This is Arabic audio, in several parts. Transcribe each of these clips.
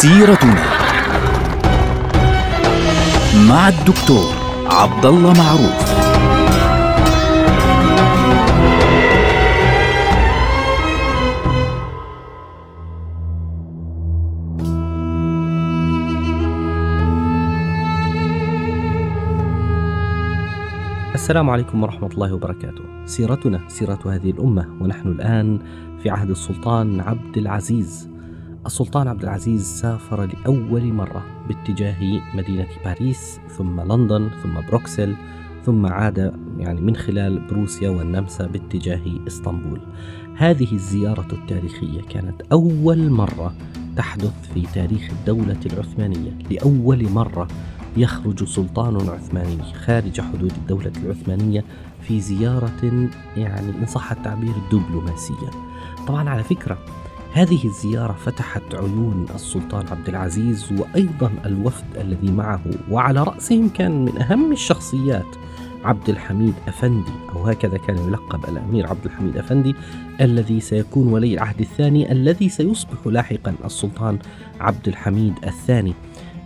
سيرتنا مع الدكتور عبد الله معروف السلام عليكم ورحمة الله وبركاته. سيرتنا سيرة هذه الأمة ونحن الآن في عهد السلطان عبد العزيز. السلطان عبد العزيز سافر لأول مرة باتجاه مدينة باريس ثم لندن ثم بروكسل ثم عاد يعني من خلال بروسيا والنمسا باتجاه إسطنبول. هذه الزيارة التاريخية كانت أول مرة تحدث في تاريخ الدولة العثمانية، لأول مرة يخرج سلطان عثماني خارج حدود الدولة العثمانية في زيارة يعني إن صح التعبير دبلوماسية. طبعا على فكرة هذه الزيارة فتحت عيون السلطان عبد العزيز وأيضا الوفد الذي معه وعلى رأسهم كان من أهم الشخصيات عبد الحميد أفندي أو هكذا كان يلقب الأمير عبد الحميد أفندي الذي سيكون ولي العهد الثاني الذي سيصبح لاحقا السلطان عبد الحميد الثاني.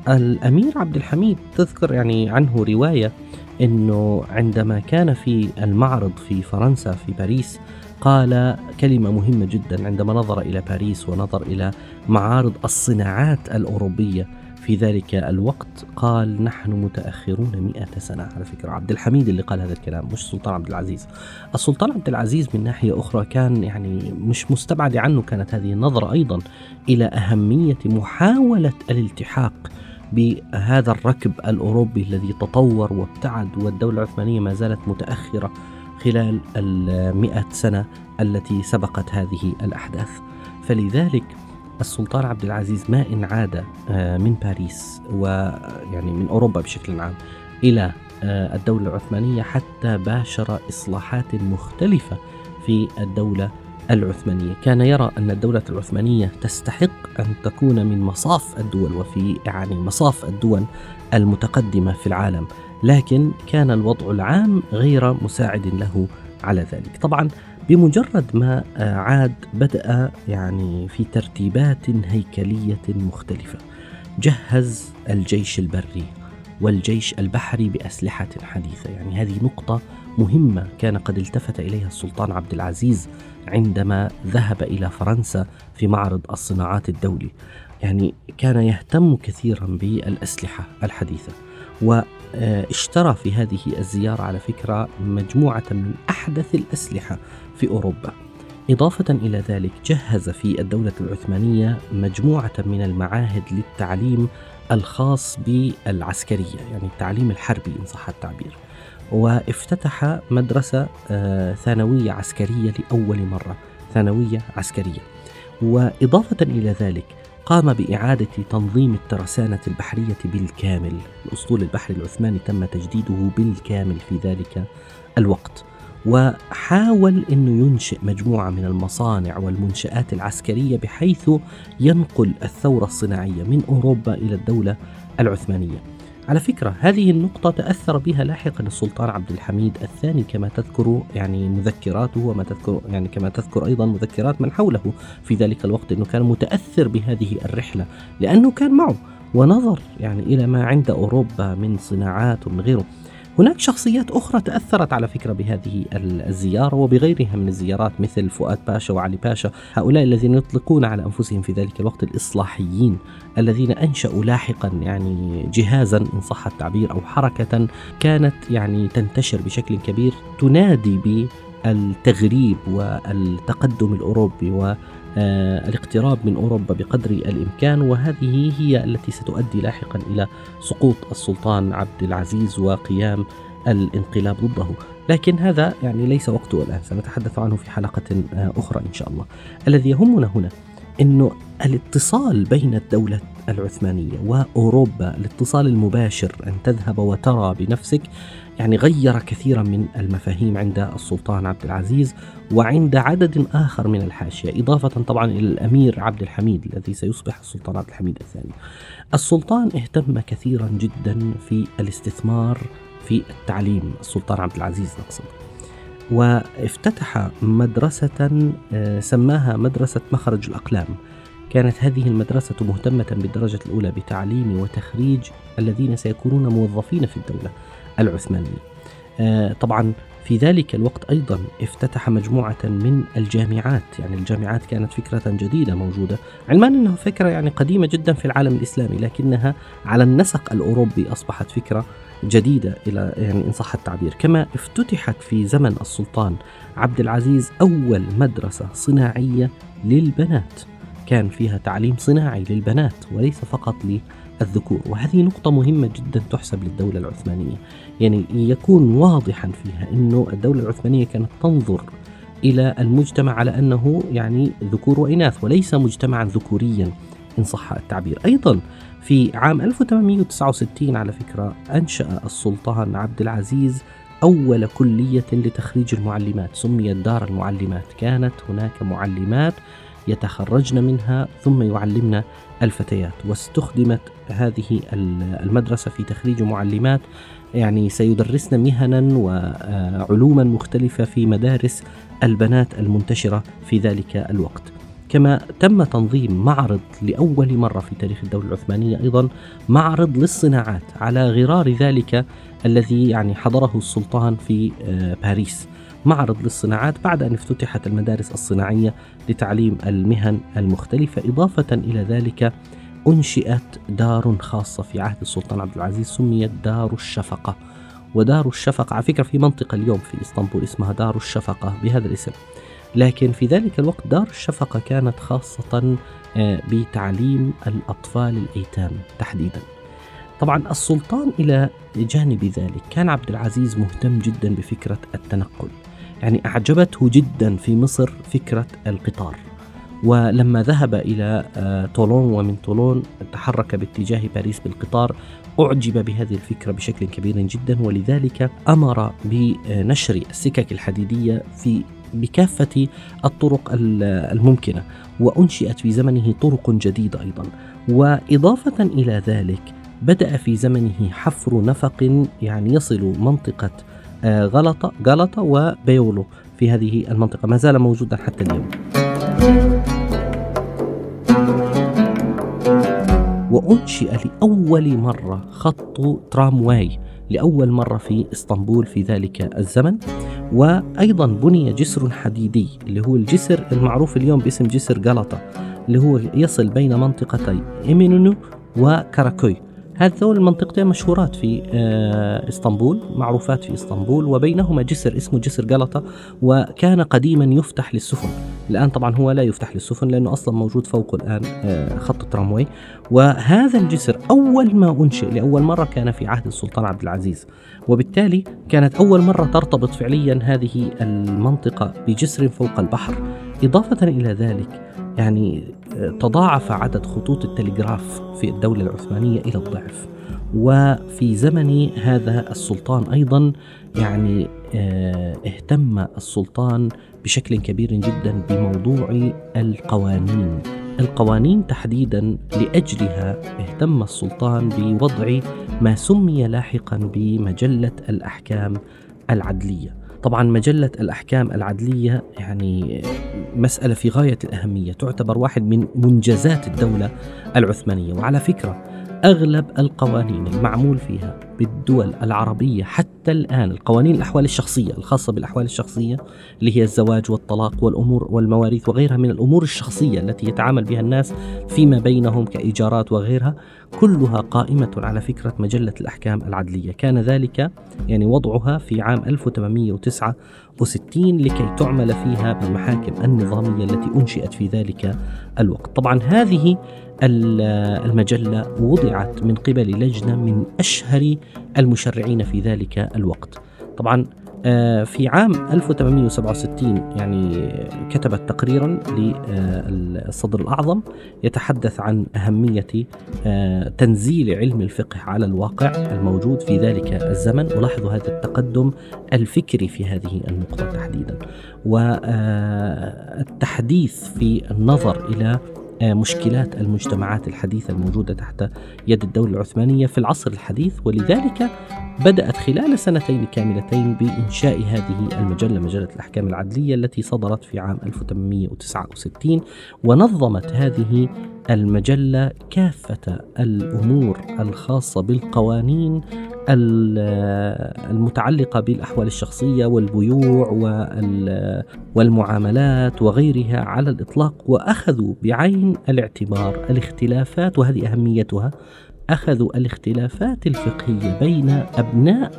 الأمير عبد الحميد تذكر يعني عنه رواية أنه عندما كان في المعرض في فرنسا في باريس قال كلمة مهمة جدا عندما نظر إلى باريس ونظر إلى معارض الصناعات الأوروبية. في ذلك الوقت قال نحن متأخرون مئة سنة. على فكرة عبد الحميد اللي قال هذا الكلام مش السلطان عبد العزيز. السلطان عبد العزيز من ناحية أخرى كان يعني مش مستبعد عنه كانت هذه النظرة أيضا إلى أهمية محاولة الالتحاق بهذا الركب الأوروبي الذي تطور وابتعد والدولة العثمانية ما زالت متأخرة خلال المئة سنة التي سبقت هذه الأحداث. فلذلك السلطان عبد العزيز ما إن عاد آه، من باريس ويعني من أوروبا بشكل عام إلى آه، الدولة العثمانية حتى باشر إصلاحات مختلفة في الدولة العثمانية. كان يرى أن الدولة العثمانية تستحق أن تكون من مصاف الدول وفي يعني مصاف الدول المتقدمة في العالم لكن كان الوضع العام غير مساعد له على ذلك. طبعا بمجرد ما عاد بدأ يعني في ترتيبات هيكلية مختلفة. جهز الجيش البري والجيش البحري بأسلحة حديثة. يعني هذه نقطة مهمة كان قد التفت إليها السلطان عبد العزيز عندما ذهب إلى فرنسا في معرض الصناعات الدولي. يعني كان يهتم كثيرا بالأسلحة الحديثة واشترى في هذه الزيارة على فكرة مجموعة من أحدث الأسلحة في أوروبا. إضافة إلى ذلك جهز في الدولة العثمانية مجموعة من المعاهد للتعليم الخاص بالعسكرية يعني التعليم الحربي إن صح التعبير. وافتتح مدرسة آه، ثانوية عسكرية لأول مرة ثانوية عسكرية. وإضافة إلى ذلك قام بإعادة تنظيم الترسانة البحرية بالكامل. الأسطول البحري العثماني تم تجديده بالكامل في ذلك الوقت. وحاول أنه ينشئ مجموعة من المصانع والمنشآت العسكرية بحيث ينقل الثورة الصناعية من أوروبا إلى الدولة العثمانية. على فكرة هذه النقطة تأثر بها لاحقا السلطان عبد الحميد الثاني كما تذكر يعني مذكراته وما تذكر يعني كما تذكر أيضا مذكرات من حوله في ذلك الوقت أنه كان متأثر بهذه الرحلة لأنه كان معه ونظر يعني إلى ما عند أوروبا من صناعات ومن غيره. هناك شخصيات أخرى تأثرت على فكرة بهذه الزيارة وبغيرها من الزيارات مثل فؤاد باشا وعلي باشا هؤلاء الذين يطلقون على أنفسهم في ذلك الوقت الإصلاحيين الذين أنشأوا لاحقا يعني جهازا إن صح التعبير أو حركة كانت يعني تنتشر بشكل كبير تنادي بالتغريب والتقدم الأوروبي و آه، الاقتراب من أوروبا بقدر الإمكان وهذه هي التي ستؤدي لاحقا إلى سقوط السلطان عبد العزيز وقيام الانقلاب ضده. لكن هذا يعني ليس وقته الآن سنتحدث عنه في حلقة آه، أخرى إن شاء الله. الذي يهمنا هنا إنه الاتصال بين الدولة العثمانية وأوروبا الاتصال المباشر أن تذهب وترى بنفسك يعني غير كثيرا من المفاهيم عند السلطان عبد العزيز وعند عدد آخر من الحاشية إضافة طبعا إلى الأمير عبد الحميد الذي سيصبح السلطان عبد الحميد الثاني. السلطان اهتم كثيرا جدا في الاستثمار في التعليم السلطان عبد العزيز نقصد وافتتح مدرسة آه، سماها مدرسة مخرج الأقلام. كانت هذه المدرسة مهتمة بالدرجة الأولى بتعليم وتخريج الذين سيكونون موظفين في الدولة. العثمانية. آه، طبعا في ذلك الوقت أيضا افتتح مجموعة من الجامعات يعني الجامعات كانت فكرة جديدة موجودة علما أنها فكرة يعني قديمة جدا في العالم الإسلامي لكنها على النسق الأوروبي أصبحت فكرة جديدة إلى يعني إن صح التعبير كما افتتحت في زمن السلطان عبد العزيز أول مدرسة صناعية للبنات كان فيها تعليم صناعي للبنات وليس فقط للذكور وهذه نقطة مهمة جدا تحسب للدولة العثمانية. يعني يكون واضحا فيها أنه الدولة العثمانية كانت تنظر إلى المجتمع على أنه يعني ذكور وإناث وليس مجتمعا ذكوريا إن صح التعبير. أيضا في عام 1869 على فكرة أنشأ السلطان عبد العزيز أول كلية لتخريج المعلمات سميت دار المعلمات. كانت هناك معلمات يتخرجن منها ثم يعلمن الفتيات. واستخدمت هذه المدرسة في تخريج معلمات يعني سيدرسن مهنا وعلوما مختلفة في مدارس البنات المنتشرة في ذلك الوقت. كما تم تنظيم معرض لأول مرة في تاريخ الدولة العثمانية أيضا معرض للصناعات على غرار ذلك الذي يعني حضره السلطان في آه، باريس. معرض للصناعات بعد أن افتتحت المدارس الصناعية لتعليم المهن المختلفة إضافة إلى ذلك أنشئت دار خاصة في عهد السلطان عبد العزيز سميت دار الشفقة. ودار الشفقة على فكرة في منطقة اليوم في إسطنبول اسمها دار الشفقة بهذا الاسم. لكن في ذلك الوقت دار الشفقة كانت خاصة آه، بتعليم الأطفال الأيتام تحديدا. طبعا السلطان إلى جانب ذلك كان عبد العزيز مهتم جدا بفكرة التنقل. يعني أعجبته جدا في مصر فكرة القطار. ولما ذهب إلى آه، طولون ومن طولون تحرك باتجاه باريس بالقطار أعجب بهذه الفكرة بشكل كبير جدا. ولذلك أمر بنشر السكك الحديدية في بكافة الطرق الممكنة وأنشئت في زمنه طرق جديدة أيضا. وإضافة إلى ذلك بدأ في زمنه حفر نفق يعني يصل منطقة غلطة غلطة وبيولو في هذه المنطقة. ما زال موجودا حتى اليوم. وأنشئ لأول مرة خط ترامواي لأول مرة في إسطنبول في ذلك الزمن. وأيضا بني جسر حديدي اللي هو الجسر المعروف اليوم باسم جسر غلطة اللي هو يصل بين منطقتي إيمينونو وكاراكوي. هذول المنطقتين مشهورات في آه، إسطنبول معروفات في إسطنبول وبينهما جسر اسمه جسر غلطة وكان قديما يفتح للسفن. الآن طبعا هو لا يفتح للسفن لأنه أصلا موجود فوقه الآن آه، خط الترامواي. وهذا الجسر أول ما أنشئ لأول مرة كان في عهد السلطان عبد العزيز. وبالتالي كانت أول مرة ترتبط فعليا هذه المنطقة بجسر فوق البحر. إضافة إلى ذلك يعني تضاعف عدد خطوط التلغراف في الدولة العثمانية إلى الضعف. وفي زمن هذا السلطان أيضا يعني آه، اهتم السلطان بشكل كبير جدا بموضوع القوانين. القوانين تحديدا لأجلها اهتم السلطان بوضع ما سمي لاحقا بمجلة الأحكام العدلية. طبعا مجلة الأحكام العدلية يعني مسألة في غاية الأهمية تعتبر واحد من منجزات الدولة العثمانية. وعلى فكرة أغلب القوانين المعمول فيها بالدول العربية حتى الآن القوانين الأحوال الشخصية الخاصة بالأحوال الشخصية اللي هي الزواج والطلاق والأمور والمواريث وغيرها من الأمور الشخصية التي يتعامل بها الناس فيما بينهم كإيجارات وغيرها كلها قائمة على فكرة مجلة الأحكام العدلية. كان ذلك يعني وضعها في عام 1869 لكي تعمل فيها بالمحاكم النظامية التي أنشئت في ذلك الوقت. طبعا هذه المجلة وضعت من قبل لجنة من أشهر المشرعين في ذلك الوقت. طبعا آه، في عام 1867 يعني كتبت تقريرا للصدر الأعظم يتحدث عن أهمية آه، تنزيل علم الفقه على الواقع الموجود في ذلك الزمن. ولاحظوا هذا التقدم الفكري في هذه النقطة تحديدا. والتحديث في النظر إلى آه، مشكلات المجتمعات الحديثة الموجودة تحت يد الدولة العثمانية في العصر الحديث ولذلك بدأت خلال سنتين كاملتين بإنشاء هذه المجلة مجلة الأحكام العدلية التي صدرت في عام 1869 ونظمت هذه المجلة كافة الأمور الخاصة بالقوانين المتعلقة بالأحوال الشخصية والبيوع والمعاملات وغيرها على الإطلاق وأخذوا بعين الاعتبار الاختلافات وهذه أهميتها أخذوا الاختلافات الفقهية بين أبناء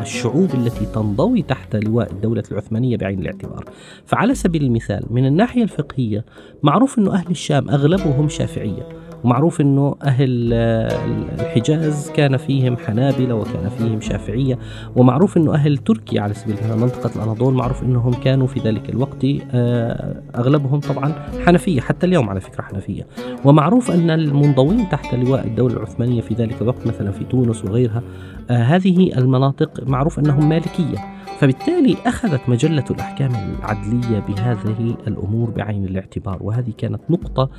الشعوب التي تنضوي تحت لواء الدولة العثمانية بعين الاعتبار. فعلى سبيل المثال من الناحية الفقهية معروف أن أهل الشام أغلبهم شافعية. ومعروف إنه أهل الحجاز كان فيهم حنابلة وكان فيهم شافعية ومعروف إنه أهل تركيا على سبيل المثال منطقة الأناضول معروف إنهم كانوا في ذلك الوقت آه، أغلبهم طبعا حنفية حتى اليوم على فكرة حنفية. ومعروف أن المنضوين تحت لواء الدولة العثمانية في ذلك الوقت مثلا في تونس وغيرها آه، هذه المناطق معروف إنهم مالكية. فبالتالي أخذت مجلة الأحكام العدلية بهذه الأمور بعين الاعتبار وهذه كانت نقطة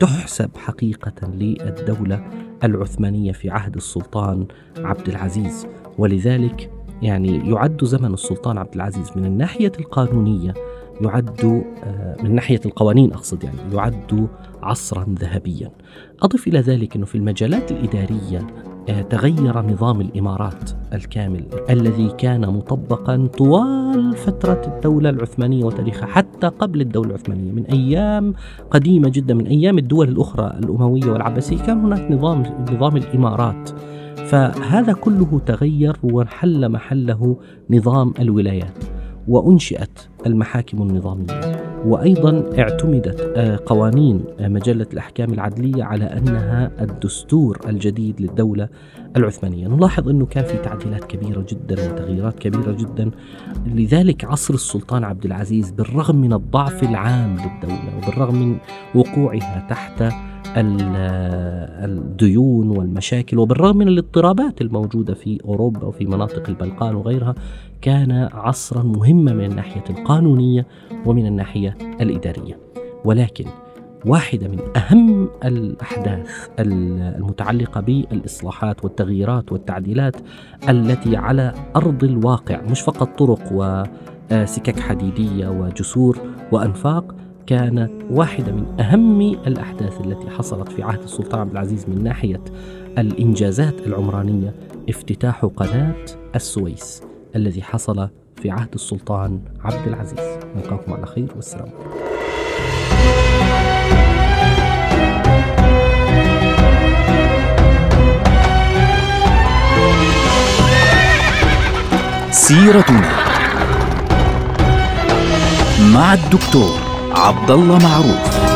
تحسب حقيقة للدولة العثمانية في عهد السلطان عبد العزيز. ولذلك يعني يعد زمن السلطان عبد العزيز من الناحية القانونية يعد آه، من ناحية القوانين أقصد يعني يعد عصرا ذهبيا. أضف إلى ذلك أنه في المجالات الإدارية تغير نظام الإمارات الكامل الذي كان مطبقا طوال فترة الدولة العثمانية وتاريخها حتى قبل الدولة العثمانية من أيام قديمة جدا من أيام الدول الأخرى الأموية والعباسية كان هناك نظام نظام الإمارات. فهذا كله تغير وحل محله نظام الولايات وأنشئت المحاكم النظامية. وأيضا اعتمدت آه، قوانين آه، مجلة الأحكام العدلية على أنها الدستور الجديد للدولة العثمانية، نلاحظ إنه كان في تعديلات كبيرة جدا وتغييرات كبيرة جدا، لذلك عصر السلطان عبد العزيز بالرغم من الضعف العام للدولة وبالرغم من وقوعها تحت الديون والمشاكل وبالرغم من الاضطرابات الموجودة في أوروبا وفي مناطق البلقان وغيرها كان عصرا مهما من الناحية القانونية ومن الناحية الإدارية. ولكن واحدة من أهم الأحداث المتعلقة بالإصلاحات والتغييرات والتعديلات التي على أرض الواقع مش فقط طرق وسكك حديدية وجسور وأنفاق كانت واحدة من أهم الأحداث التي حصلت في عهد السلطان عبد العزيز من ناحية الإنجازات العمرانية افتتاح قناة السويس الذي حصل في عهد السلطان عبد العزيز. نلقاكم على خير والسلام. سيرتنا مع الدكتور عبد الله معروف.